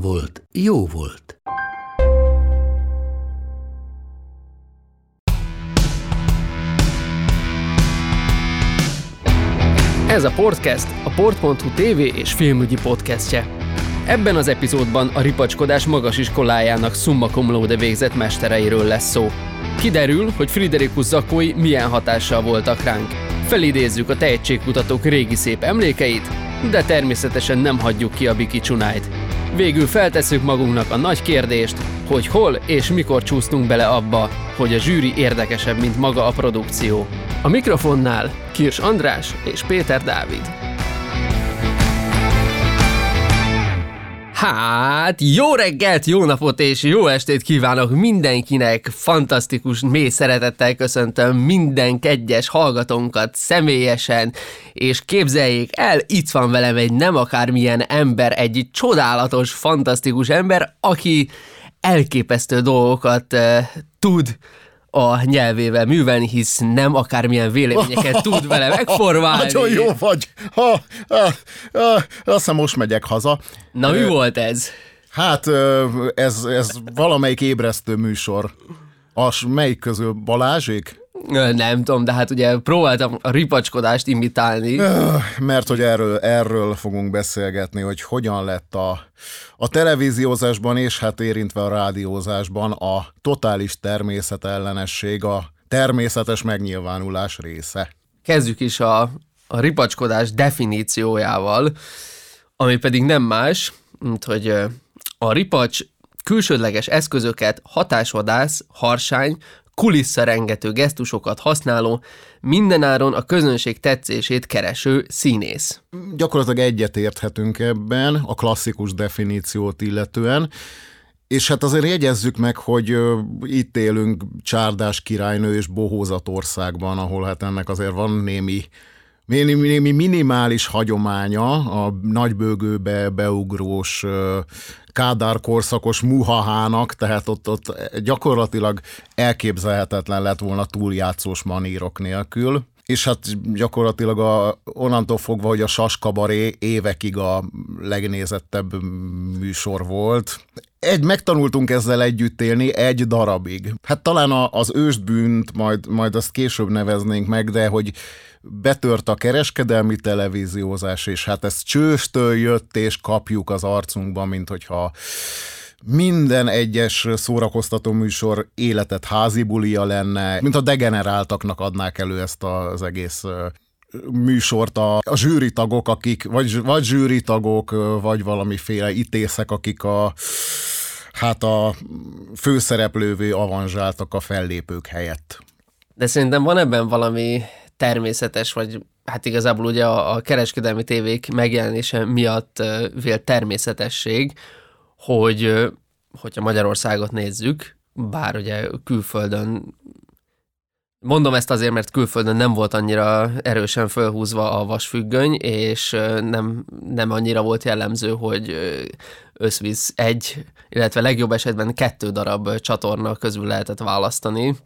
volt, jó volt. Ez a Portcast, a port.hu TV és filmügyi podcastje. Ebben az epizódban a ripacskodás magas iskolájának summa cum laude végzett mestereiről lesz szó. Kiderül, hogy Friderikus Zakói milyen hatással voltak ránk. Felidézzük a tehetségkutatók régi szép emlékeit, de természetesen nem hagyjuk ki a Biki csunájt. Végül feltesszük magunknak a nagy kérdést, hogy hol és mikor csúsztunk bele abba, hogy a zsűri érdekesebb, mint maga a produkció. A mikrofonnál Kirs András és Péter Dávid. Hát, jó reggelt, jó napot és jó estét kívánok mindenkinek! Fantasztikus, mély szeretettel köszöntöm minden egyes hallgatónkat személyesen, és képzeljék el, itt van velem egy nem akármilyen ember, egy csodálatos, fantasztikus ember, aki elképesztő dolgokat uh, tud a nyelvével művelni, hisz nem akármilyen véleményeket tud vele megformálni. Nagyon jó vagy. Ha, ha, ha, azt hiszem most megyek haza. Na, mi volt ez? Hát ez, ez valamelyik ébresztő műsor. Az melyik közül Balázsék? Nem tudom, de hát ugye próbáltam a ripacskodást imitálni. Mert hogy erről, erről fogunk beszélgetni, hogy hogyan lett a, a televíziózásban és hát érintve a rádiózásban a totális természetellenesség, a természetes megnyilvánulás része. Kezdjük is a, a ripacskodás definíciójával, ami pedig nem más, mint hogy a ripacs külsődleges eszközöket hatásvadász, harsány, kulisszarengető gesztusokat használó, mindenáron a közönség tetszését kereső színész. Gyakorlatilag egyetérthetünk ebben a klasszikus definíciót illetően, és hát azért jegyezzük meg, hogy itt élünk csárdás királynő és bohózatországban, ahol hát ennek azért van némi némi minimális hagyománya a nagybőgőbe beugrós Kádár korszakos muhahának, tehát ott, ott gyakorlatilag elképzelhetetlen lett volna túljátszós manírok nélkül és hát gyakorlatilag a, onnantól fogva, hogy a Saskabaré évekig a legnézettebb műsor volt. Egy, megtanultunk ezzel együtt élni egy darabig. Hát talán a, az ősbűnt majd, majd azt később neveznénk meg, de hogy betört a kereskedelmi televíziózás, és hát ez csőstől jött, és kapjuk az arcunkba, mint hogyha minden egyes szórakoztató műsor életet házi bulia lenne, mint a degeneráltaknak adnák elő ezt az egész műsort a, a zsűritagok, akik, vagy, vagy zsűritagok, vagy valamiféle itészek, akik a hát a főszereplővé avanzsáltak a fellépők helyett. De szerintem van ebben valami természetes, vagy hát igazából ugye a, a kereskedelmi tévék megjelenése miatt vélt természetesség, hogy hogyha Magyarországot nézzük, bár ugye külföldön Mondom ezt azért, mert külföldön nem volt annyira erősen fölhúzva a vasfüggöny, és nem, nem annyira volt jellemző, hogy összvisz egy, illetve legjobb esetben kettő darab csatorna közül lehetett választani.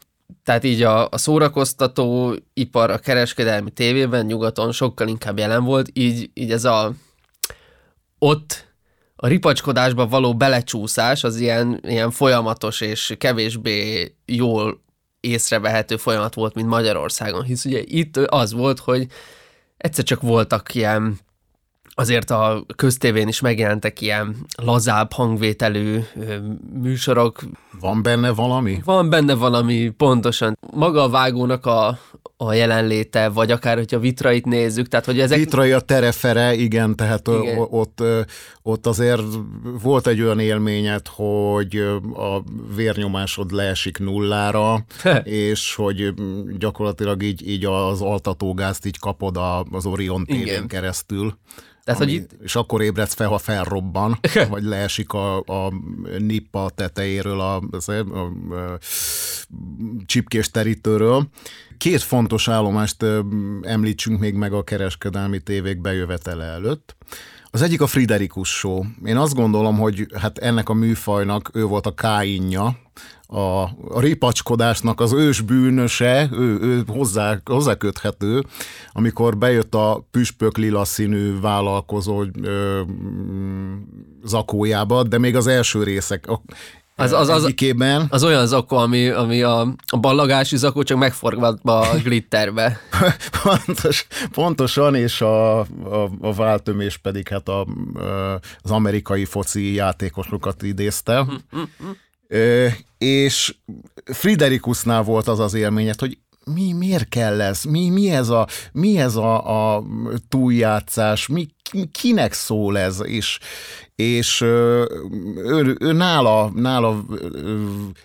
Tehát így a, a szórakoztató ipar a kereskedelmi tévében nyugaton sokkal inkább jelen volt, így, így ez a ott a ripacskodásba való belecsúszás az ilyen, ilyen folyamatos és kevésbé jól észrevehető folyamat volt, mint Magyarországon, hisz ugye itt az volt, hogy egyszer csak voltak ilyen azért a köztévén is megjelentek ilyen lazább hangvételű műsorok. Van benne valami? Van benne valami, pontosan. Maga a vágónak a, a jelenléte, vagy akár, hogyha vitrait nézzük, tehát hogy ezek... Vitrai a terefere, igen, tehát Igen. Ott, ott azért volt egy olyan élményed, hogy a vérnyomásod leesik nullára, és hogy gyakorlatilag így, így az altatógázt így kapod az Orion Igen. tévén keresztül. Tehát, ami, hogy itt- És akkor ébredsz fel, ha felrobban, vagy leesik a, a nippa tetejéről, a, a, a, a csipkés terítőről. Két fontos állomást említsünk még meg a kereskedelmi tévék bejövetele előtt. Az egyik a Friderikus Show. Én azt gondolom, hogy hát ennek a műfajnak ő volt a káinja, a, a ripacskodásnak az ős bűnöse, ő, ő hozzá, hozzáköthető, amikor bejött a püspök lila színű vállalkozó ö, zakójába, de még az első részek Az- az- az- egyikében Az olyan zakó, ami, ami a, a ballagási zakó, csak megforgatva a glitterbe. Pontos, pontosan, és a, a, a váltömés pedig hát a, az amerikai foci játékosokat idézte. Ö, és Friderikusnál volt az az élményed, hogy mi, miért kell ez? Mi, mi ez a, mi ez a, a túljátszás? Mi, ki- kinek szól ez? És, és ő, ő nála, nála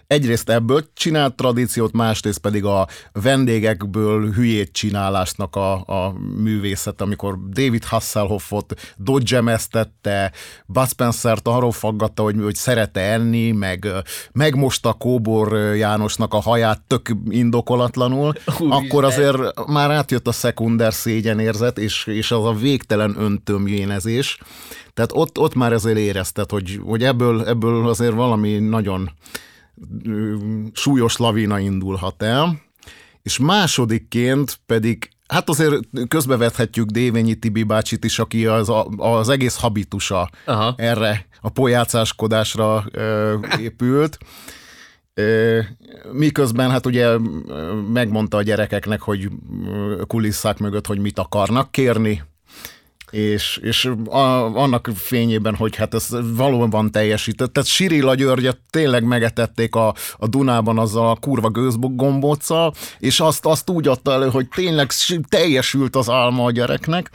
egyrészt ebből csinált tradíciót, másrészt pedig a vendégekből hülyét csinálásnak a, a művészet, amikor David Hasselhoffot dodgemeztette, Bud Spencer-t arról faggatta, hogy, hogy szerete enni, meg megmosta Kóbor Jánosnak a haját tök indokolatlanul, Úristen. akkor azért már átjött a szekunder szégyenérzet, és, és az a végtelen öntömjénezés. Tehát ott, ott már azért érezted, hogy, hogy ebből, ebből azért valami nagyon súlyos lavina indulhat el. És másodikként pedig Hát azért közbevethetjük Dévényi Tibi bácsit is, aki az, az egész habitusa Aha. erre a pojácáskodásra ö, épült. Ö, miközben hát ugye megmondta a gyerekeknek, hogy kulisszák mögött, hogy mit akarnak kérni, és, és a, annak fényében, hogy hát ez valóban teljesített. Tehát Sirilla Györgyet tényleg megetették a, a Dunában azzal a kurva gőzgombóccal, és azt, azt úgy adta elő, hogy tényleg teljesült az álma a gyereknek.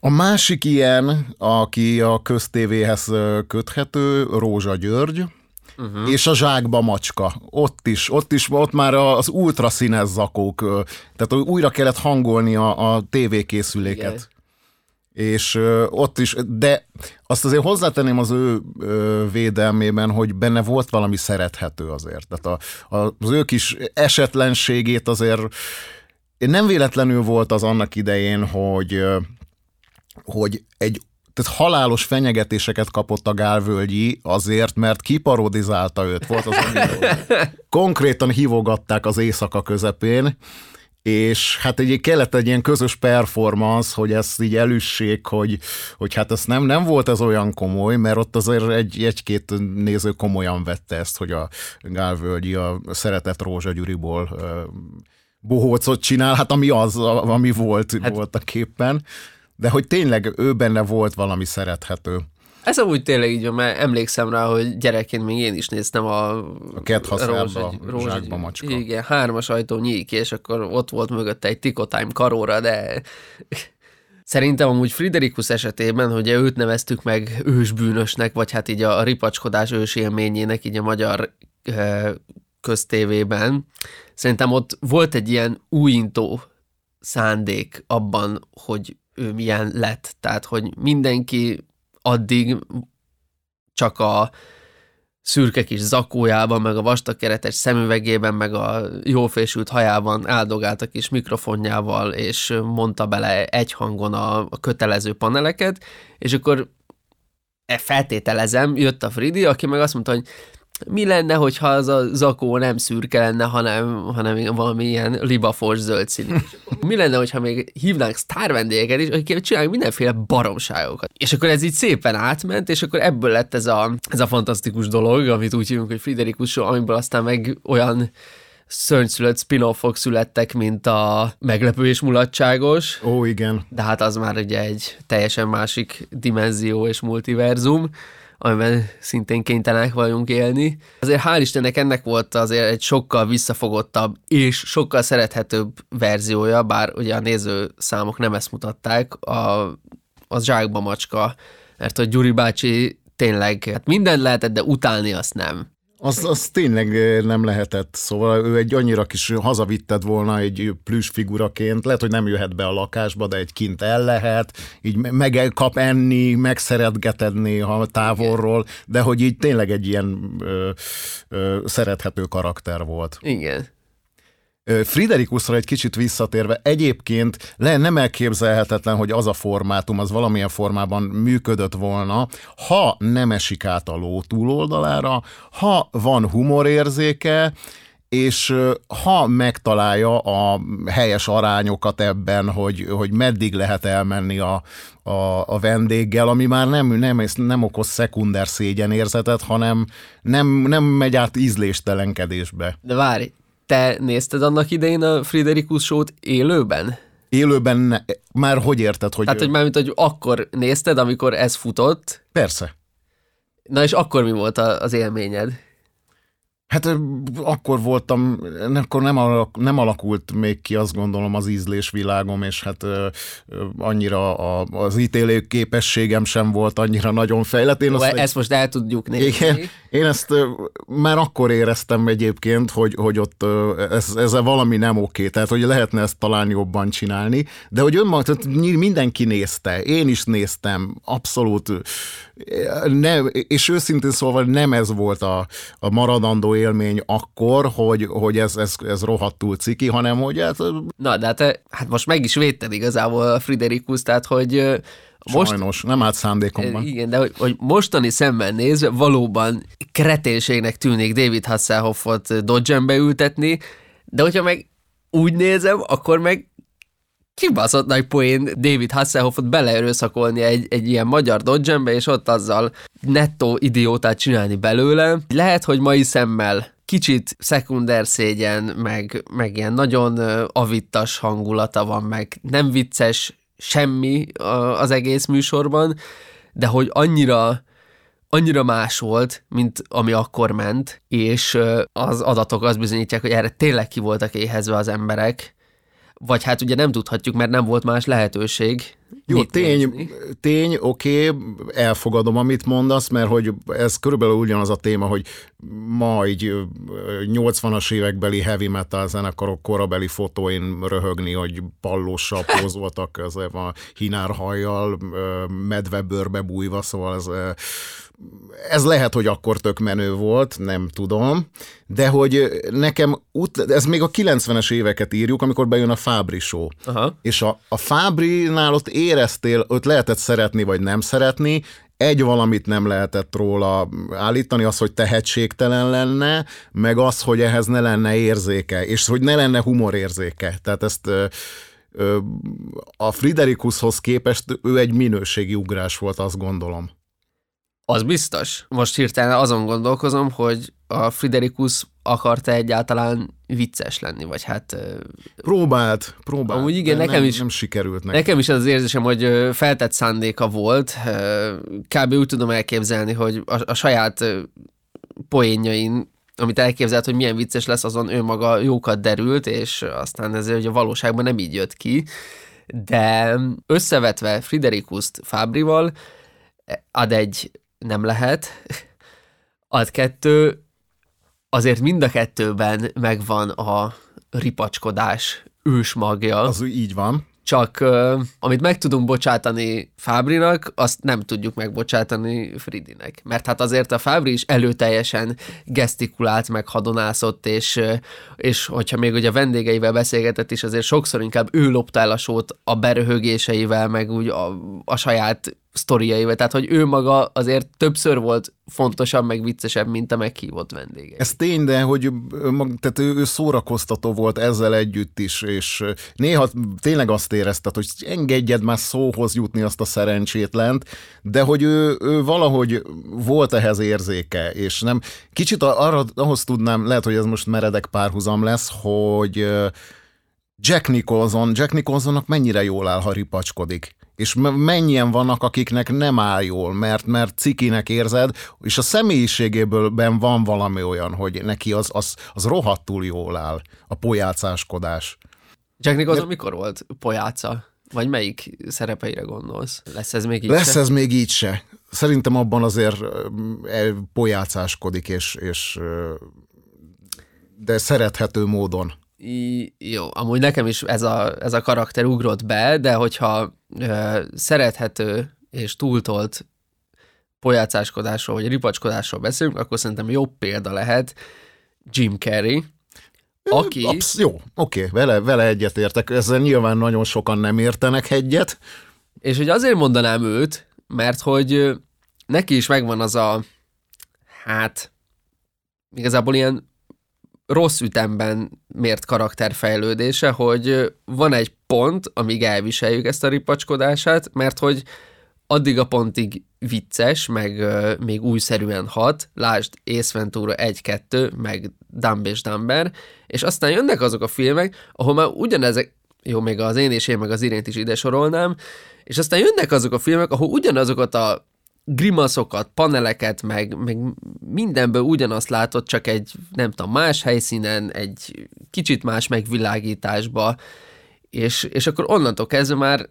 A másik ilyen, aki a köztévéhez köthető, Rózsa György, uh-huh. és a zsákba macska. Ott is, ott is, ott már az ultraszínes zakók, tehát újra kellett hangolni a, a tévékészüléket. Igen. És ott is, de azt azért hozzátenném az ő védelmében, hogy benne volt valami szerethető azért. Tehát a, a, az ő kis esetlenségét azért nem véletlenül volt az annak idején, hogy hogy egy tehát halálos fenyegetéseket kapott a Gálvölgyi azért, mert kiparodizálta őt. Volt az, amikor konkrétan hívogatták az éjszaka közepén, és hát egy kellett egy ilyen közös performance, hogy ezt így elüssék, hogy, hogy hát ez nem, nem volt ez olyan komoly, mert ott azért egy, egy-két néző komolyan vette ezt, hogy a Gálvölgyi a szeretett Rózsa Gyuriból bohócot csinál, hát ami az, ami volt, hát, volt a képen, de hogy tényleg ő benne volt valami szerethető. Ez amúgy tényleg így mert emlékszem rá, hogy gyerekként még én is néztem a... A Kert Hasselba, Zsákba macska. Igen, hármas ajtó nyík, és akkor ott volt mögötte egy Tikotime karóra, de... Szerintem amúgy Friderikus esetében, hogy őt neveztük meg ősbűnösnek, vagy hát így a ripacskodás ősélményének így a magyar ö, köztévében, szerintem ott volt egy ilyen újintó szándék abban, hogy ő milyen lett. Tehát, hogy mindenki addig csak a szürke kis zakójában, meg a vastag keretes szemüvegében, meg a jófésült hajában áldogált a kis mikrofonjával, és mondta bele egy hangon a, a kötelező paneleket, és akkor e feltételezem, jött a Fridi, aki meg azt mondta, hogy mi lenne, hogyha az a zakó nem szürke lenne, hanem, hanem valami ilyen libafos zöld színű. Mi lenne, hogyha még hívnánk sztár vendégeket is, akik csinálják mindenféle baromságokat. És akkor ez így szépen átment, és akkor ebből lett ez a, ez a fantasztikus dolog, amit úgy hívunk, hogy Friderikus Show, amiből aztán meg olyan szörnyszülött spin-offok születtek, mint a meglepő és mulatságos, Ó, igen. de hát az már ugye egy teljesen másik dimenzió és multiverzum, amiben szintén kénytelenek vagyunk élni. Azért hál' Istennek ennek volt azért egy sokkal visszafogottabb és sokkal szerethetőbb verziója, bár ugye a néző számok nem ezt mutatták, a, az zsákba macska, mert hogy Gyuri bácsi tényleg hát mindent lehetett, de utálni azt nem. Az, az tényleg nem lehetett, szóval ő egy annyira kis hazavitted volna egy plüss figuraként, lehet, hogy nem jöhet be a lakásba, de egy kint el lehet, így megkap enni, megszeretgeted néha távolról, de hogy így tényleg egy ilyen ö, ö, szerethető karakter volt. Igen. Friderikusra egy kicsit visszatérve, egyébként le, nem elképzelhetetlen, hogy az a formátum, az valamilyen formában működött volna, ha nem esik át a ló túloldalára, ha van humorérzéke, és ha megtalálja a helyes arányokat ebben, hogy, hogy meddig lehet elmenni a, a, a vendéggel, ami már nem, nem, nem okoz szekunder szégyenérzetet, hanem nem, nem megy át ízléstelenkedésbe. De várj, te nézted annak idején a Friderikus sót élőben? Élőben ne, már hogy érted, hogy... Hát, hogy már mint, hogy akkor nézted, amikor ez futott? Persze. Na és akkor mi volt az élményed? Hát akkor voltam, akkor nem, alak, nem alakult még ki azt gondolom az ízlésvilágom, és hát ö, ö, annyira a, az ítélő képességem sem volt annyira nagyon fejlett. Én Jó, azt, ezt most el tudjuk nézni. Igen, én ezt ö, már akkor éreztem egyébként, hogy, hogy ott ö, ez, ezzel valami nem oké, tehát hogy lehetne ezt talán jobban csinálni, de hogy önmagad, mindenki nézte, én is néztem, abszolút, nem, és őszintén szólva nem ez volt a, a maradandó élmény akkor, hogy, hogy ez, ez, ez rohadtul ciki, hanem hogy ez... Na, de hát, hát most meg is védted igazából a Friderikus, tehát hogy most, Sajnos, nem állt szándékomban. Igen, de hogy, hogy mostani szemben nézve valóban kreténségnek tűnik David Hasselhoffot dodge ültetni, de hogyha meg úgy nézem, akkor meg kibaszott nagy poén David Hasselhoffot beleerőszakolni egy, egy ilyen magyar dodge és ott azzal nettó idiótát csinálni belőle. Lehet, hogy mai szemmel kicsit szekunder szégyen, meg, meg ilyen nagyon avittas hangulata van, meg nem vicces semmi az egész műsorban, de hogy annyira annyira más volt, mint ami akkor ment, és az adatok azt bizonyítják, hogy erre tényleg ki voltak éhezve az emberek, vagy hát ugye nem tudhatjuk, mert nem volt más lehetőség. Jó, tény, tény, oké, okay, elfogadom, amit mondasz, mert hogy ez körülbelül ugyanaz a téma, hogy ma így 80-as évekbeli heavy metal zenekarok korabeli fotóin röhögni, hogy pallóssal pózoltak ez a hinárhajjal, medvebőrbe bújva, szóval ez ez lehet, hogy akkor tök menő volt, nem tudom, de hogy nekem, ez még a 90-es éveket írjuk, amikor bejön a Fábri show. Aha. És a, a Fábrinál ott éreztél, ott lehetett szeretni vagy nem szeretni, egy valamit nem lehetett róla állítani, az, hogy tehetségtelen lenne, meg az, hogy ehhez ne lenne érzéke, és hogy ne lenne humorérzéke. Tehát ezt a Friderikushoz képest ő egy minőségi ugrás volt, azt gondolom. Az biztos. Most hirtelen azon gondolkozom, hogy a Friderikus akarta egyáltalán vicces lenni, vagy hát... Próbált, próbált. Amúgy igen, nekem nem, is, nem sikerült neki. Nekem is az, az érzésem, hogy feltett szándéka volt. Kb. úgy tudom elképzelni, hogy a, a saját poénjain amit elképzelt, hogy milyen vicces lesz, azon ő maga jókat derült, és aztán ez hogy a valóságban nem így jött ki. De összevetve Friderikuszt Fábrival, ad egy nem lehet. Ad kettő, azért mind a kettőben megvan a ripacskodás ősmagja. Az így van. Csak uh, amit meg tudunk bocsátani Fábrinak, azt nem tudjuk megbocsátani Fridinek. Mert hát azért a Fábri is előteljesen gesztikulált, meg hadonászott, és, és hogyha még ugye a vendégeivel beszélgetett is, azért sokszor inkább ő lopta el a sót a beröhögéseivel, meg úgy a, a saját sztoriaival, tehát hogy ő maga azért többször volt fontosabb, meg viccesebb, mint a meghívott vendége. Ez tény, de hogy tehát ő, ő szórakoztató volt ezzel együtt is, és néha tényleg azt érezted, hogy engedjed már szóhoz jutni azt a szerencsétlent, de hogy ő, ő valahogy volt ehhez érzéke, és nem, kicsit arra, ahhoz tudnám, lehet, hogy ez most meredek párhuzam lesz, hogy Jack Nicholson, Jack Nicholsonnak mennyire jól áll, ha ripacskodik És mennyien vannak, akiknek nem áll jól, mert, mert cikinek érzed, és a személyiségéből ben van valami olyan, hogy neki az, az, az rohadtul jól áll, a pojácáskodás. Jack Nicholson mert... mikor volt pojáca? Vagy melyik szerepeire gondolsz? Lesz ez még így Lesz se? ez még így se. Szerintem abban azért pojácáskodik, és, és de szerethető módon. I, jó, amúgy nekem is ez a, ez a karakter ugrott be, de hogyha ö, szerethető és túltolt pojácáskodásról vagy ripacskodásról beszélünk, akkor szerintem jobb példa lehet Jim Carrey, aki... Absz- jó, oké, vele, vele egyetértek. Ezzel nyilván nagyon sokan nem értenek egyet. És hogy azért mondanám őt, mert hogy neki is megvan az a, hát, igazából ilyen rossz ütemben mért karakterfejlődése, hogy van egy pont, amíg elviseljük ezt a ripacskodását, mert hogy addig a pontig vicces, meg még újszerűen hat, lásd Ace Ventura 1-2, meg Dumb és Dumber, és aztán jönnek azok a filmek, ahol már ugyanezek, jó, még az én és én, meg az irént is ide sorolnám, és aztán jönnek azok a filmek, ahol ugyanazokat a grimaszokat, paneleket, meg, meg mindenből ugyanazt látod, csak egy, nem tudom, más helyszínen, egy kicsit más megvilágításba, és, és akkor onnantól kezdve már,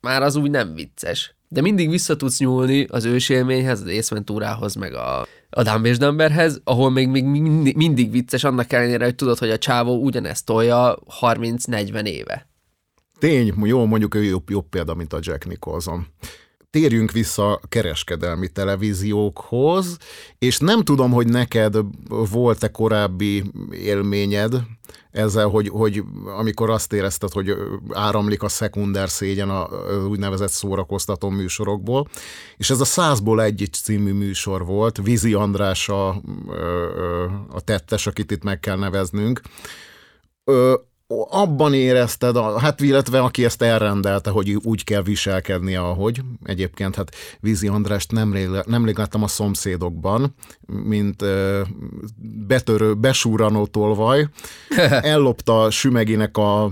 már az úgy nem vicces. De mindig vissza tudsz nyúlni az ősélményhez, az észventúrához, meg a, a és Dumberhez, ahol még, még mindig, mindig vicces, annak ellenére, hogy tudod, hogy a csávó ugyanezt tolja 30-40 éve. Tény, jó, mondjuk ő jobb, jobb példa, mint a Jack Nicholson térjünk vissza a kereskedelmi televíziókhoz, és nem tudom, hogy neked volt-e korábbi élményed ezzel, hogy, hogy amikor azt érezted, hogy áramlik a szekunder szégyen a úgynevezett szórakoztató műsorokból, és ez a százból egy című műsor volt, Vizi András a, a tettes, akit itt meg kell neveznünk, abban érezted, hát illetve aki ezt elrendelte, hogy úgy kell viselkednie, ahogy. Egyébként hát Vízi Andrást nemrég, nemrég láttam a szomszédokban, mint betörő, besúranó tolvaj. Ellopta Sümeginek a,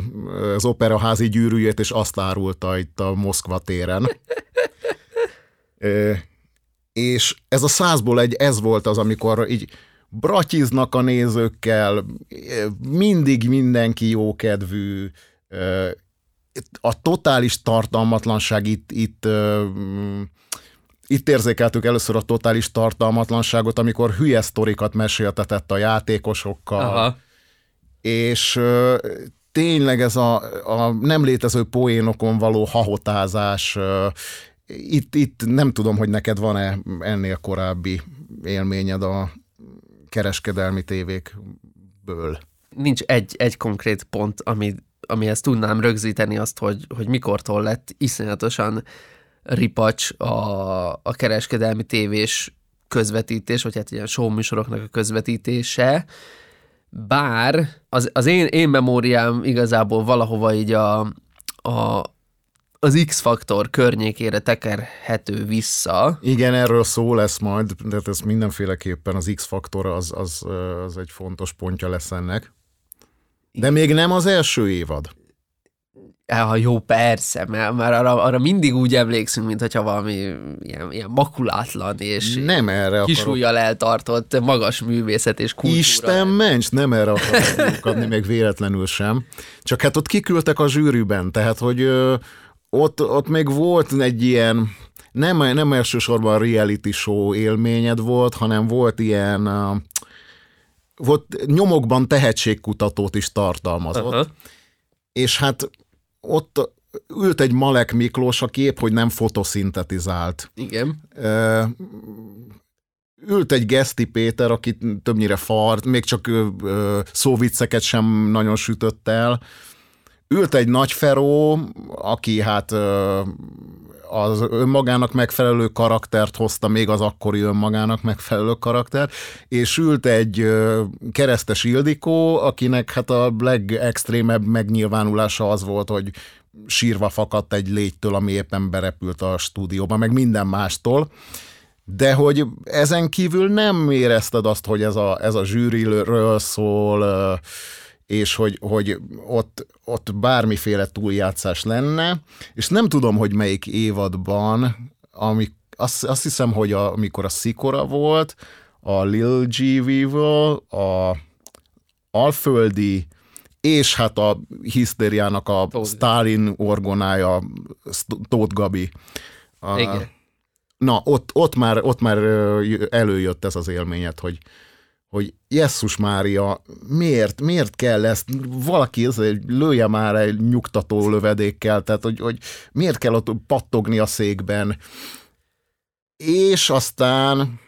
az operaházi gyűrűjét, és azt árulta itt a Moszkva téren. és ez a százból egy, ez volt az, amikor így bratyiznak a nézőkkel, mindig mindenki jókedvű, a totális tartalmatlanság itt, itt itt érzékeltük először a totális tartalmatlanságot, amikor hülye sztorikat meséltetett a játékosokkal, Aha. és tényleg ez a, a nem létező poénokon való hahotázás, itt, itt nem tudom, hogy neked van-e ennél korábbi élményed a, kereskedelmi tévékből. Nincs egy, egy konkrét pont, ami, amihez tudnám rögzíteni azt, hogy, hogy mikortól lett iszonyatosan ripacs a, a kereskedelmi tévés közvetítés, vagy hát ilyen show műsoroknak a közvetítése, bár az, az én, én memóriám igazából valahova így a, a, az X-faktor környékére tekerhető vissza. Igen, erről szó lesz majd, de ez mindenféleképpen az X-faktor az, az, az egy fontos pontja lesz ennek. De még nem az első évad. Ja, jó, persze, mert, mert arra, arra mindig úgy emlékszünk, mint hogyha valami ilyen, ilyen makulátlan és nem erre kisújjal eltartott magas művészet és kultúra. Isten ments, nem erre akarok adni, még véletlenül sem. Csak hát ott kiküldtek a zsűriben, tehát hogy ott, ott még volt egy ilyen, nem, nem elsősorban reality show élményed volt, hanem volt ilyen, volt nyomokban tehetségkutatót is tartalmazott. Uh-huh. És hát ott ült egy Malek Miklós, aki épp, hogy nem fotoszintetizált. Igen. Ült egy Geszti Péter, aki többnyire fart, még csak uh, szóvicceket sem nagyon sütött el ült egy nagy feró, aki hát az önmagának megfelelő karaktert hozta, még az akkori önmagának megfelelő karakter, és ült egy keresztes Ildikó, akinek hát a legextrémebb megnyilvánulása az volt, hogy sírva fakadt egy légytől, ami éppen berepült a stúdióba, meg minden mástól. De hogy ezen kívül nem érezted azt, hogy ez a, ez a zsűriről szól, és hogy, hogy ott, ott bármiféle túljátszás lenne, és nem tudom, hogy melyik évadban, ami, azt, azt hiszem, hogy a, amikor a Szikora volt, a Lil G Weevil, a Alföldi, és hát a hisztériának a Tóth. Stalin orgonája, Tóth Gabi. A, Igen. Na, ott, ott, már, ott már előjött ez az élményed, hogy, hogy Jesszus Mária, miért, miért kell ezt, valaki ezért lője már egy nyugtató lövedékkel, tehát hogy, hogy miért kell ott pattogni a székben. És aztán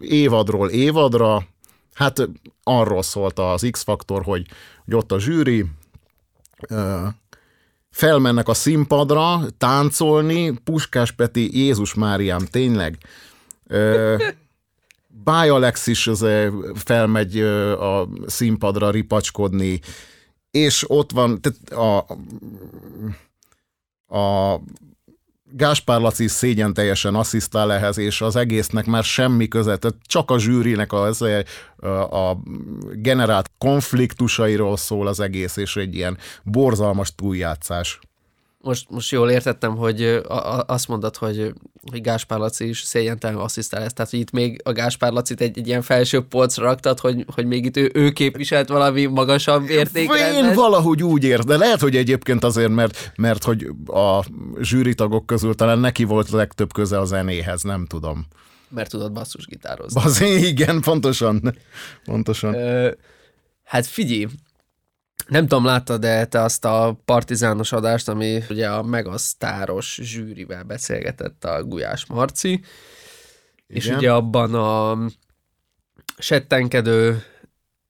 évadról évadra, hát arról szólt az X-faktor, hogy, hogy ott a zsűri, felmennek a színpadra táncolni, Puskás Peti, Jézus Máriám, tényleg. Báj Alex is felmegy a színpadra ripacskodni, és ott van tehát a, a Gáspár Laci szégyen teljesen asszisztál ehhez, és az egésznek már semmi köze, tehát csak a zsűrinek az, a, a generált konfliktusairól szól az egész, és egy ilyen borzalmas túljátszás. Most, most jól értettem, hogy a, a, azt mondod, hogy, hogy Gáspár Laci is szégyentelen asszisztál ezt, tehát hogy itt még a Gáspár Lacit egy, egy ilyen felső polcra raktad, hogy, hogy még itt ő, ő képviselt valami magasabb Én értékrendet. valahogy úgy ér, de lehet, hogy egyébként azért, mert, mert hogy a zsűritagok közül talán neki volt legtöbb köze a zenéhez, nem tudom. Mert tudod basszusgitározni. Az igen, pontosan. pontosan. Ö, hát figyelj, nem tudom, láttad de te azt a partizános adást, ami ugye a megasztáros zsűrivel beszélgetett a Gulyás Marci, és Igen. ugye abban a settenkedő,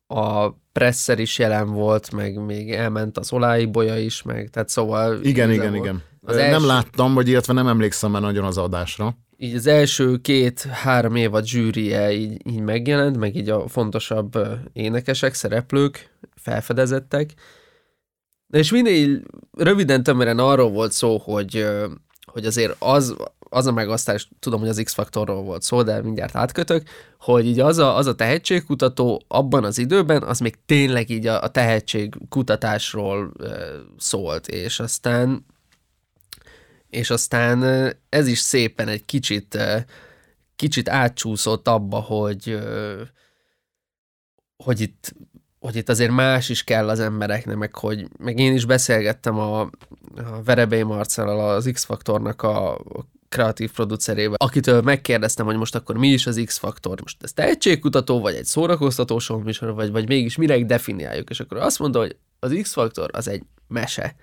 a presser is jelen volt, meg még elment az Olái Bolya is, meg tehát szóval... Igen, igen, igazából igen. Az Nem első- láttam, vagy illetve nem emlékszem már nagyon az adásra. Így az első két-három évad zsűrie így, így megjelent, meg így a fontosabb énekesek, szereplők felfedezettek. De és mindig röviden tömören arról volt szó, hogy, hogy azért az, az a megasztás, tudom, hogy az X-faktorról volt szó, de mindjárt átkötök, hogy így az a, az a tehetségkutató abban az időben, az még tényleg így a, a tehetségkutatásról ö, szólt, és aztán és aztán ez is szépen egy kicsit, kicsit átcsúszott abba, hogy, hogy itt hogy itt azért más is kell az embereknek, meg hogy meg én is beszélgettem a, a Verebély Marcellal, az X-faktornak a, a kreatív producerével, akitől megkérdeztem, hogy most akkor mi is az X-faktor, most ez tehetségkutató, vagy egy szórakoztató műsor, vagy, vagy mégis mire definiáljuk, és akkor azt mondta, hogy az X-faktor az egy mese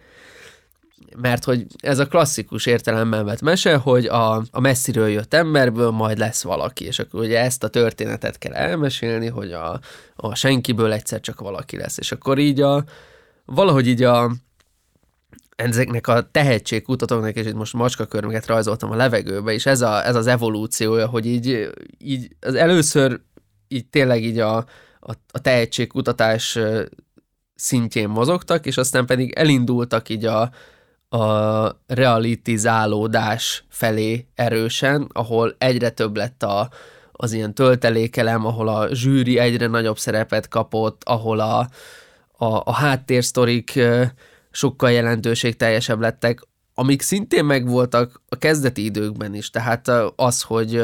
mert hogy ez a klasszikus értelemben vett mese, hogy a, a messziről jött emberből majd lesz valaki, és akkor ugye ezt a történetet kell elmesélni, hogy a, a senkiből egyszer csak valaki lesz, és akkor így a, valahogy így a, ezeknek a tehetségkutatóknak, és itt most macskakörmöket rajzoltam a levegőbe, és ez, a, ez az evolúciója, hogy így, így az először így tényleg így a, a, a tehetségkutatás szintjén mozogtak, és aztán pedig elindultak így a, a realitizálódás felé erősen, ahol egyre több lett a, az ilyen töltelékelem, ahol a zsűri egyre nagyobb szerepet kapott, ahol a, a, a háttérsztorik sokkal jelentőségteljesebb lettek, amik szintén megvoltak a kezdeti időkben is, tehát az, hogy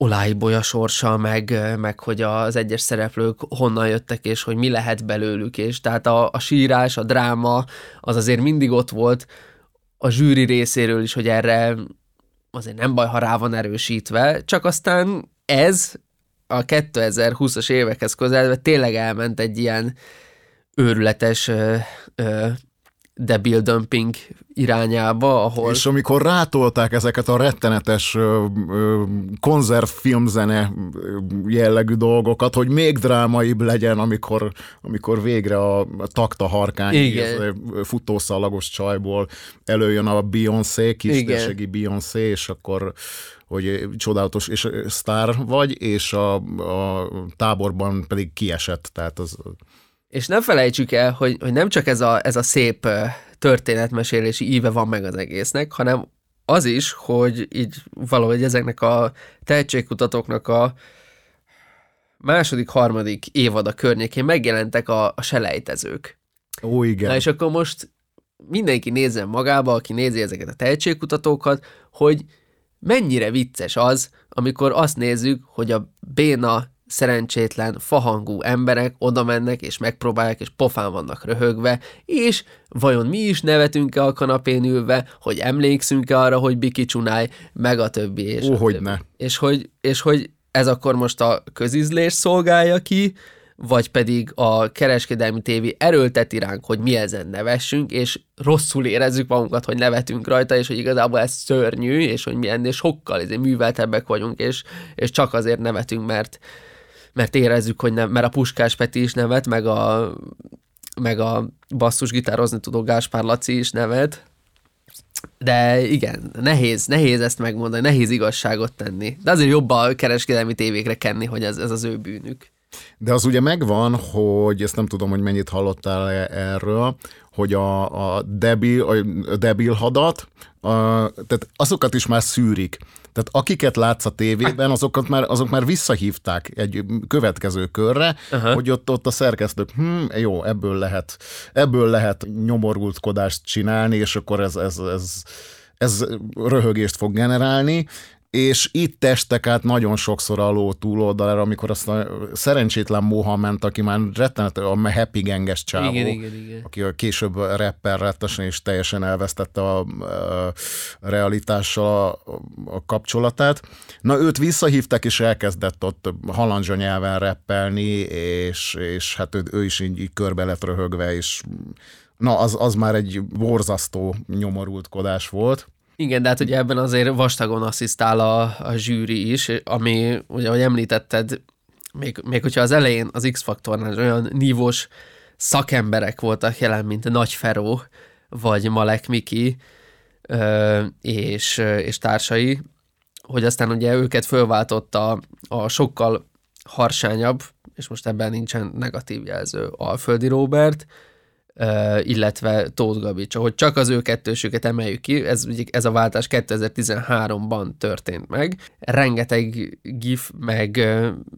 ö, Oláibolya sorsa, meg, meg hogy az egyes szereplők honnan jöttek, és hogy mi lehet belőlük, és tehát a, a sírás, a dráma, az azért mindig ott volt a zsűri részéről is, hogy erre azért nem baj, ha rá van erősítve, csak aztán ez a 2020-as évekhez közelve tényleg elment egy ilyen őrületes ö, ö, debil dumping irányába, ahol... És amikor rátolták ezeket a rettenetes ö, ö, konzervfilmzene jellegű dolgokat, hogy még drámaibb legyen, amikor, amikor végre a, takta harkány Igen. futószalagos csajból előjön a Beyoncé, kisterségi Beyoncé, és akkor hogy csodálatos, és sztár vagy, és a, a táborban pedig kiesett, tehát az És ne felejtsük el, hogy, hogy nem csak ez a, ez a szép történetmesélési íve van meg az egésznek, hanem az is, hogy így valahogy ezeknek a tehetségkutatóknak a második, harmadik évad a környékén megjelentek a, a selejtezők. Ó, igen. Na és akkor most mindenki nézzen magába, aki nézi ezeket a tehetségkutatókat, hogy mennyire vicces az, amikor azt nézzük, hogy a béna, szerencsétlen, fahangú emberek oda mennek és megpróbálják, és pofán vannak röhögve, és vajon mi is nevetünk-e a kanapén ülve, hogy emlékszünk-e arra, hogy Biki csunáj, meg a többi. És Ó, a hogy többi. ne. És hogy, és hogy ez akkor most a közizlés szolgálja ki, vagy pedig a kereskedelmi tévé erőlteti ránk, hogy mi ezen nevessünk, és rosszul érezzük magunkat, hogy nevetünk rajta, és hogy igazából ez szörnyű, és hogy mi ennél sokkal ezért műveltebbek vagyunk, és, és csak azért nevetünk, mert, mert érezzük, hogy nem, mert a Puskás Peti is nevet, meg a, meg a basszus gitározni tudó Gáspár Laci is nevet, de igen, nehéz, nehéz ezt megmondani, nehéz igazságot tenni. De azért jobb a kereskedelmi tévékre kenni, hogy ez, ez az ő bűnük. De az ugye megvan, hogy ezt nem tudom, hogy mennyit hallottál -e erről, hogy a, a, debil, a debil hadat, a, tehát azokat is már szűrik. Tehát akiket látsz a tévében, azokat már, azok már visszahívták egy következő körre, Aha. hogy ott, ott a szerkesztők, hm, jó, ebből lehet, ebből lehet nyomorultkodást csinálni, és akkor ez, ez, ez, ez röhögést fog generálni, és itt testek át nagyon sokszor a ló túloldalára, amikor azt a szerencsétlen Mohamed, aki már rettenet, a Happy Ganges csávó, Igen, igen, igen. aki a később rapper rettesen és teljesen elvesztette a, a realitással a, a kapcsolatát. Na őt visszahívták, és elkezdett ott halandzsa nyelven rappelni, és, és hát ő, ő is így, így körbe lett röhögve, és na az, az már egy borzasztó nyomorultkodás volt. Igen, de hát ugye ebben azért vastagon asszisztál a, a zsűri is, ami, ugye, ahogy említetted, még, még hogyha az elején az X-faktornál olyan nívós szakemberek voltak jelen, mint Nagy Feró, vagy Malek Miki, és, és társai, hogy aztán ugye őket fölváltotta a sokkal harsányabb, és most ebben nincsen negatív jelző, Alföldi Robert, illetve Tóth Gabi, csak hogy csak az ő kettősüket emeljük ki, ez, ez a váltás 2013-ban történt meg. Rengeteg gif, meg,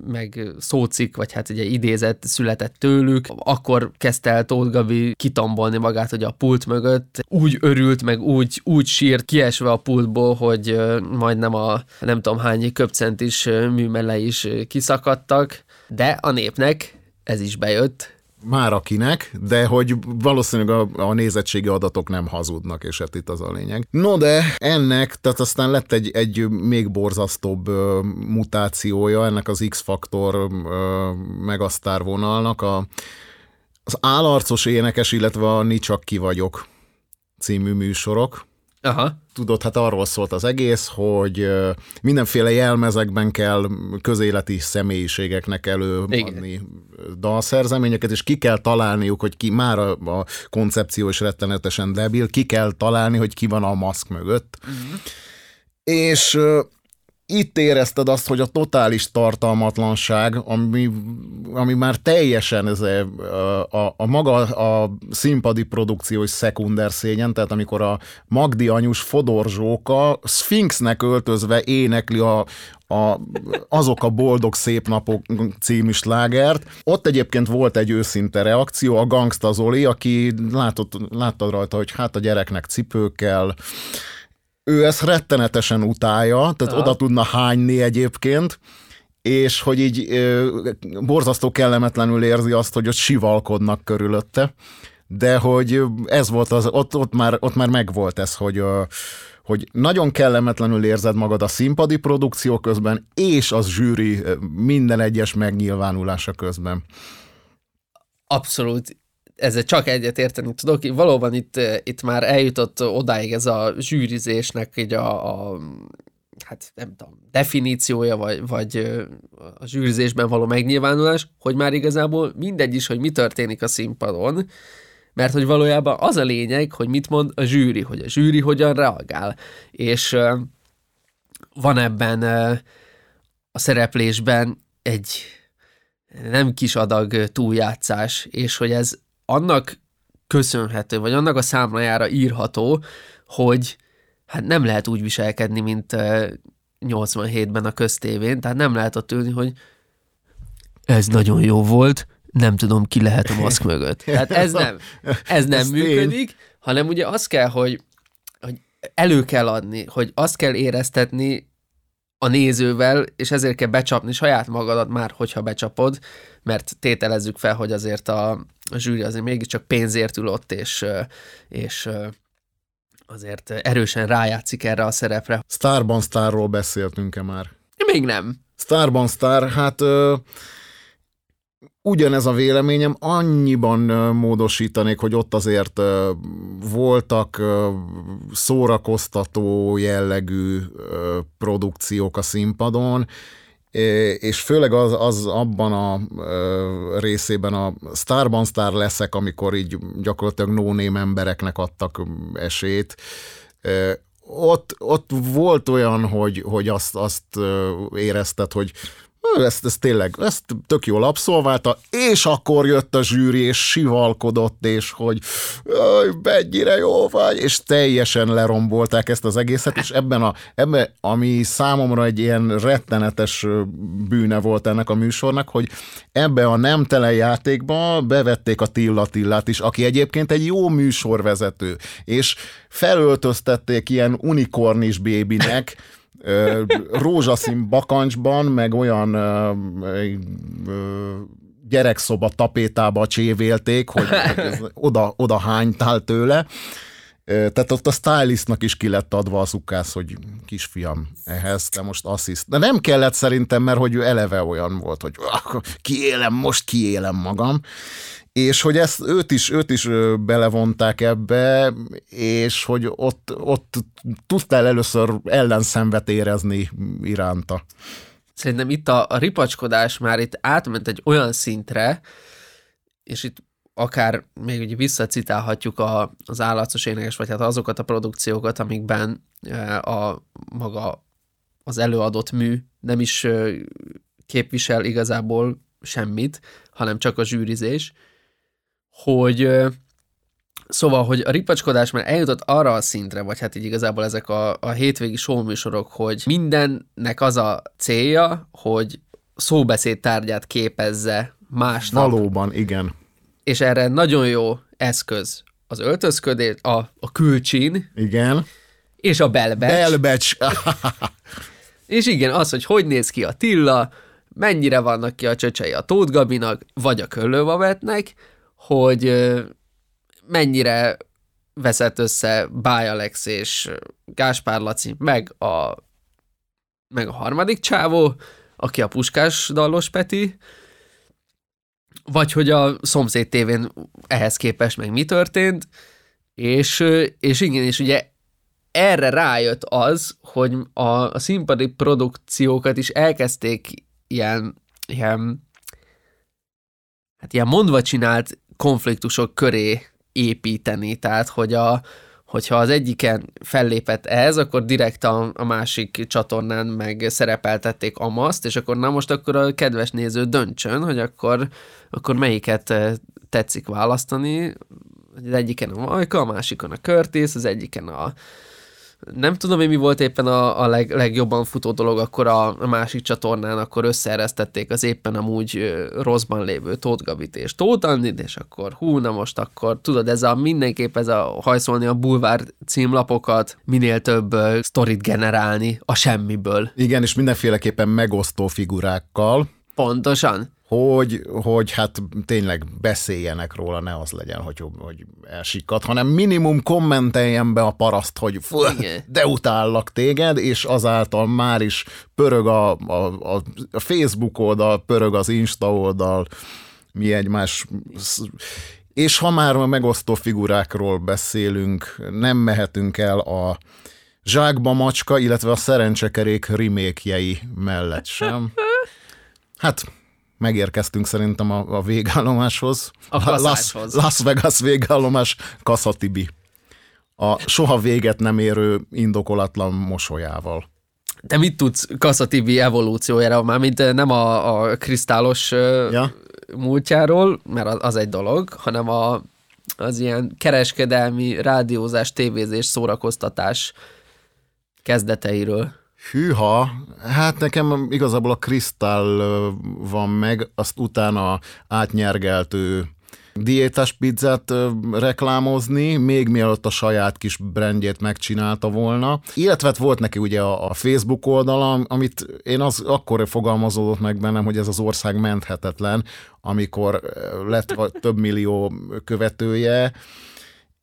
meg szócik, vagy hát ugye idézet született tőlük. Akkor kezdte el Tóth Gabi kitombolni magát, hogy a pult mögött úgy örült, meg úgy, úgy sírt, kiesve a pultból, hogy majdnem a nem tudom hány köpcentis műmele is kiszakadtak, de a népnek ez is bejött, már akinek, de hogy valószínűleg a, a nézettségi adatok nem hazudnak, és hát itt az a lényeg. No de ennek, tehát aztán lett egy, egy még borzasztóbb ö, mutációja ennek az X-faktor megasztár vonalnak, a, az állarcos énekes, illetve a Ni ki vagyok című műsorok. Aha. Tudod, hát arról szólt az egész, hogy mindenféle jelmezekben kell közéleti személyiségeknek előadni dalszerzeményeket, és ki kell találniuk, hogy ki már a, a koncepció is rettenetesen debil, ki kell találni, hogy ki van a maszk mögött. Uh-huh. És itt érezted azt, hogy a totális tartalmatlanság, ami, ami már teljesen ez a, a, a maga a színpadi produkció is szekunder szégyen, tehát amikor a Magdi anyus Fodor Zsóka Sphinxnek öltözve énekli a, a, azok a boldog szép napok című slágert. Ott egyébként volt egy őszinte reakció, a Gangsta Zoli, aki látott, láttad rajta, hogy hát a gyereknek cipő kell, ő ezt rettenetesen utálja, tehát Aha. oda tudna hányni egyébként, és hogy így ö, borzasztó kellemetlenül érzi azt, hogy ott sivalkodnak körülötte, de hogy ez volt az, ott, ott, már, ott már megvolt ez, hogy ö, hogy nagyon kellemetlenül érzed magad a színpadi produkció közben, és az zsűri minden egyes megnyilvánulása közben. Abszolút ezzel csak egyet érteni tudok. Valóban itt, itt már eljutott odáig ez a zsűrizésnek így a, a hát nem tudom, definíciója, vagy, vagy a zsűrizésben való megnyilvánulás, hogy már igazából mindegy is, hogy mi történik a színpadon, mert hogy valójában az a lényeg, hogy mit mond a zsűri, hogy a zsűri hogyan reagál. És uh, van ebben a szereplésben egy nem kis adag túljátszás, és hogy ez annak köszönhető, vagy annak a számlájára írható, hogy hát nem lehet úgy viselkedni, mint 87-ben a köztévén, tehát nem lehet ott ülni, hogy ez nagyon jó volt, nem tudom, ki lehet a maszk mögött. Tehát ez nem, ez nem Ez tény. működik, hanem ugye az kell, hogy, hogy elő kell adni, hogy azt kell éreztetni a nézővel, és ezért kell becsapni saját magadat már, hogyha becsapod, mert tételezzük fel, hogy azért a, a zsűri azért mégiscsak pénzért ül ott, és, és azért erősen rájátszik erre a szerepre. Starban Starról beszéltünk-e már? Még nem. Starban Star, hát ö, ugyanez a véleményem, annyiban módosítanék, hogy ott azért voltak szórakoztató jellegű produkciók a színpadon, és főleg az, az abban a részében a Starban Star leszek, amikor így gyakorlatilag no embereknek adtak esélyt. Ö, ott, ott volt olyan, hogy, hogy azt, azt érezted, hogy ő ezt, ezt tényleg, ezt tök jól abszolválta, és akkor jött a zsűri, és sivalkodott, és hogy "Jaj, mennyire jó vagy, és teljesen lerombolták ezt az egészet, és ebben, a, ebben, ami számomra egy ilyen rettenetes bűne volt ennek a műsornak, hogy ebbe a nemtelen játékba bevették a Tilla Tillát is, aki egyébként egy jó műsorvezető, és felöltöztették ilyen unikornis bébinek, rózsaszín bakancsban, meg olyan gyerekszoba tapétába csévélték, hogy ez oda, oda hánytál tőle. Tehát ott a stylistnak is ki lett adva a szukász, hogy kisfiam, ehhez te most assziszt. De nem kellett szerintem, mert hogy ő eleve olyan volt, hogy "Ah, kiélem, most kiélem magam. És hogy ezt őt is, őt is belevonták ebbe, és hogy ott, ott tudtál először ellenszenvet érezni iránta. Szerintem itt a, a ripacskodás már itt átment egy olyan szintre, és itt akár még ugye visszacitálhatjuk a, az állatos énekes, vagy hát azokat a produkciókat, amikben a maga az előadott mű nem is képvisel igazából semmit, hanem csak a zsűrizés, hogy Szóval, hogy a ripacskodás már eljutott arra a szintre, vagy hát így igazából ezek a, a hétvégi showműsorok, hogy mindennek az a célja, hogy szóbeszéd tárgyát képezze másnap. Valóban, igen. És erre nagyon jó eszköz az öltözködés, a, a külcsin Igen. és a belbecs. Belbecs. És igen, az, hogy hogy néz ki a Tilla, mennyire vannak ki a csöcsei a Tóth Gabinak, vagy a Köllővavetnek, hogy mennyire veszett össze Báj Alex és Gáspár Laci, meg a, meg a harmadik csávó, aki a Puskás Dallos Peti, vagy hogy a szomszéd tévén ehhez képest meg mi történt, és, és igen, és ugye erre rájött az, hogy a, a színpadi produkciókat is elkezdték ilyen, ilyen, hát ilyen mondva csinált konfliktusok köré építeni, tehát hogy a, hogyha az egyiken fellépett ez, akkor direkt a, a másik csatornán meg szerepeltették Amaszt, és akkor na most akkor a kedves néző döntsön, hogy akkor, akkor melyiket eh, tetszik választani, az egyiken a Majka, a másikon a Curtis, az egyiken a nem tudom én mi volt éppen a, a leg, legjobban futó dolog, akkor a, a másik csatornán akkor összeeresztették az éppen amúgy rosszban lévő Tóth Gabit és Tóth Andit, és akkor hú, na most akkor tudod, ez a mindenképp ez a hajszolni a bulvár címlapokat, minél több ö, sztorit generálni a semmiből. Igen, és mindenféleképpen megosztó figurákkal, Pontosan. Hogy, hogy hát tényleg beszéljenek róla, ne az legyen, hogy, hogy elsikad, hanem minimum kommenteljen be a paraszt, hogy fú, de utállak téged, és azáltal már is pörög a, a, a, Facebook oldal, pörög az Insta oldal, mi egymás... És ha már a megosztó figurákról beszélünk, nem mehetünk el a Zsákba macska, illetve a szerencsekerék remékjei mellett sem. Hát, megérkeztünk szerintem a, a végállomáshoz. A Las. Las Vegas végállomás, Kaszatibi. A soha véget nem érő indokolatlan mosolyával. Te mit tudsz Kassa TV evolúciójára, mármint nem a, a kristálos ja. Ja? múltjáról, mert az egy dolog, hanem a, az ilyen kereskedelmi, rádiózás, tévézés, szórakoztatás kezdeteiről. Hűha, hát nekem igazából a Krisztál van meg, azt utána átnyergeltő diétás pizzát reklámozni, még mielőtt a saját kis brandjét megcsinálta volna. Illetve hát volt neki ugye a, Facebook oldala, amit én az akkor fogalmazódott meg bennem, hogy ez az ország menthetetlen, amikor lett több millió követője,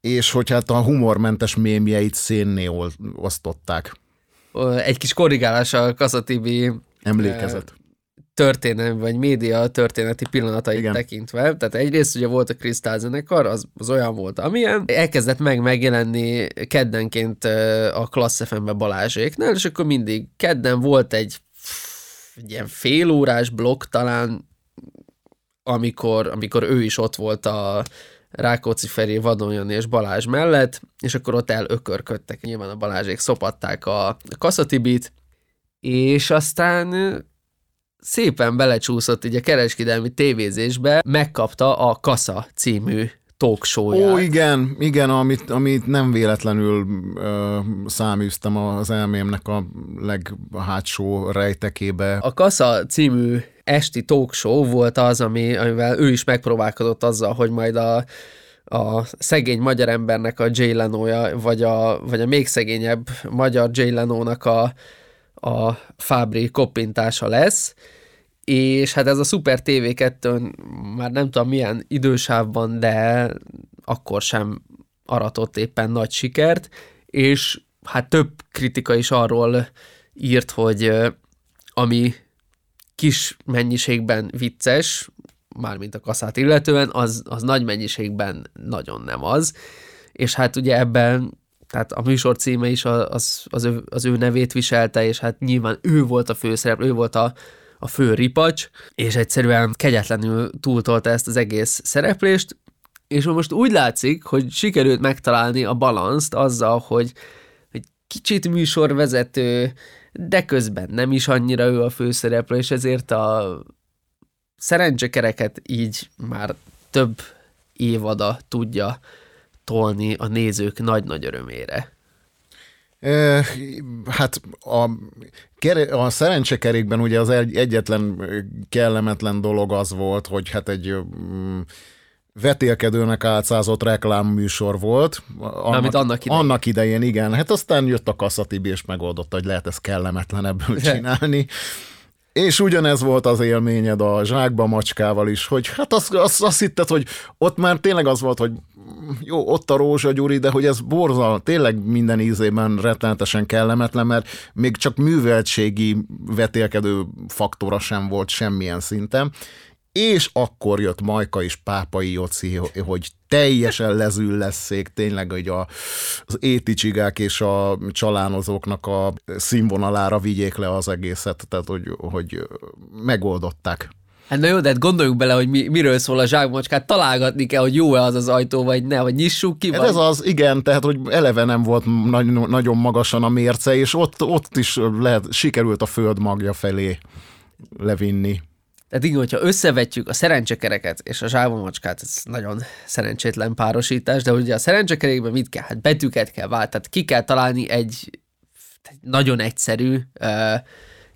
és hogy hát a humormentes mémjeit szénné osztották. Egy kis korrigálás a Kaszatibi emlékezet történelmi vagy média történeti pillanatait Igen. tekintve. Tehát egyrészt ugye volt a Crystal zenekar, az, az olyan volt, amilyen. Elkezdett meg megjelenni keddenként a Klassz FM-be Balázséknál, és akkor mindig kedden volt egy, egy ilyen félórás blokk talán, amikor, amikor ő is ott volt a Rákóczi Feri, Vadon és Balázs mellett, és akkor ott elökörködtek. Nyilván a Balázsék szopatták a Kaszatibit, és aztán szépen belecsúszott így a kereskedelmi tévézésbe, megkapta a Kassa című talk show Ó, igen, igen, amit, amit nem véletlenül ö, száműztem az elmémnek a leghátsó rejtekébe. A Kassa című esti talk show volt az, ami, amivel ő is megpróbálkozott azzal, hogy majd a a szegény magyar embernek a Jay Leno-ja, vagy a, vagy a még szegényebb magyar Jay Leno-nak a, a Fábri koppintása lesz, és hát ez a Super TV2 már nem tudom milyen idősávban, de akkor sem aratott éppen nagy sikert, és hát több kritika is arról írt, hogy ami kis mennyiségben vicces, mármint a kaszát illetően, az, az nagy mennyiségben nagyon nem az, és hát ugye ebben tehát a műsor címe is az, az, ő, az ő nevét viselte, és hát nyilván ő volt a főszereplő, ő volt a, a fő ripacs, és egyszerűen kegyetlenül túltolta ezt az egész szereplést, és most úgy látszik, hogy sikerült megtalálni a balanszt azzal, hogy, hogy kicsit műsorvezető, de közben nem is annyira ő a főszereplő, és ezért a szerencsekereket így már több évada tudja tolni a nézők nagy-nagy örömére. Hát a, a szerencsekerékben ugye az egyetlen kellemetlen dolog az volt, hogy hát egy mm, vetélkedőnek álcázott reklámműsor volt. Annak, Amit annak idején. Annak idején, igen. Hát aztán jött a Kasszatibi, és megoldotta, hogy lehet ezt kellemetlen ebből csinálni. És ugyanez volt az élményed a zsákba macskával is, hogy hát azt, azt, azt hitted, hogy ott már tényleg az volt, hogy jó, ott a Rózsa Gyuri, de hogy ez borzal, tényleg minden ízében rettenetesen kellemetlen, mert még csak műveltségi vetélkedő faktora sem volt semmilyen szinten, és akkor jött Majka és Pápai Joci, hogy teljesen leszék tényleg hogy a, az éticsigák és a csalánozóknak a színvonalára vigyék le az egészet, tehát hogy, hogy megoldották. Hát na jó, de hát gondoljunk bele, hogy mi, miről szól a zsákmacskát, találgatni kell, hogy jó-e az az ajtó, vagy ne, vagy nyissuk ki. Hát vagy... ez az, igen, tehát hogy eleve nem volt nagy, nagyon magasan a mérce, és ott, ott is lehet, sikerült a föld magja felé levinni. Tehát igen, hogyha összevetjük a szerencsekereket és a zsákmacskát, ez nagyon szerencsétlen párosítás, de ugye a szerencsekerékben mit kell? Hát betűket kell váltani, tehát ki kell találni egy, egy nagyon egyszerű uh,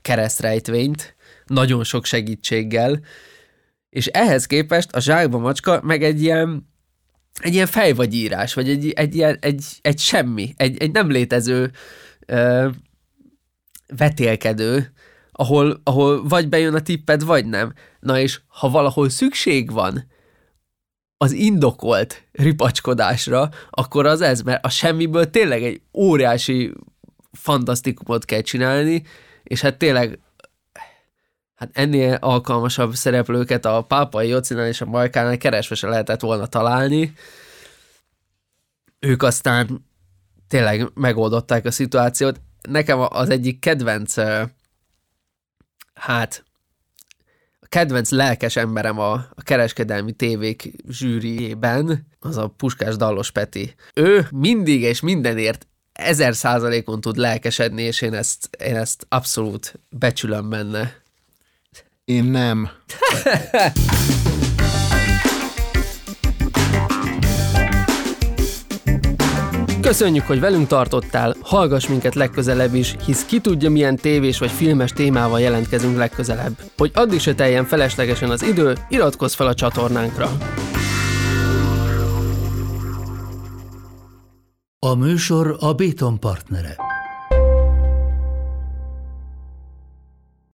keresztrejtvényt, nagyon sok segítséggel, és ehhez képest a zsákba macska meg egy ilyen, egy ilyen fejvagyírás, vagy egy, egy, ilyen, egy, egy semmi, egy, egy nem létező ö, vetélkedő, ahol, ahol vagy bejön a tipped, vagy nem. Na és ha valahol szükség van az indokolt ripacskodásra, akkor az ez, mert a semmiből tényleg egy óriási fantasztikumot kell csinálni, és hát tényleg hát ennél alkalmasabb szereplőket a Pápai Jocinál és a Majkánál keresve se lehetett volna találni. Ők aztán tényleg megoldották a szituációt. Nekem az egyik kedvenc, hát a kedvenc lelkes emberem a, a kereskedelmi tévék zsűriében, az a Puskás Dallos Peti. Ő mindig és mindenért ezer százalékon tud lelkesedni, és én ezt, én ezt abszolút becsülöm benne. Én nem. Köszönjük, hogy velünk tartottál, hallgass minket legközelebb is, hisz ki tudja milyen tévés vagy filmes témával jelentkezünk legközelebb. Hogy addig se teljen feleslegesen az idő, iratkozz fel a csatornánkra. A műsor a Béton partnere.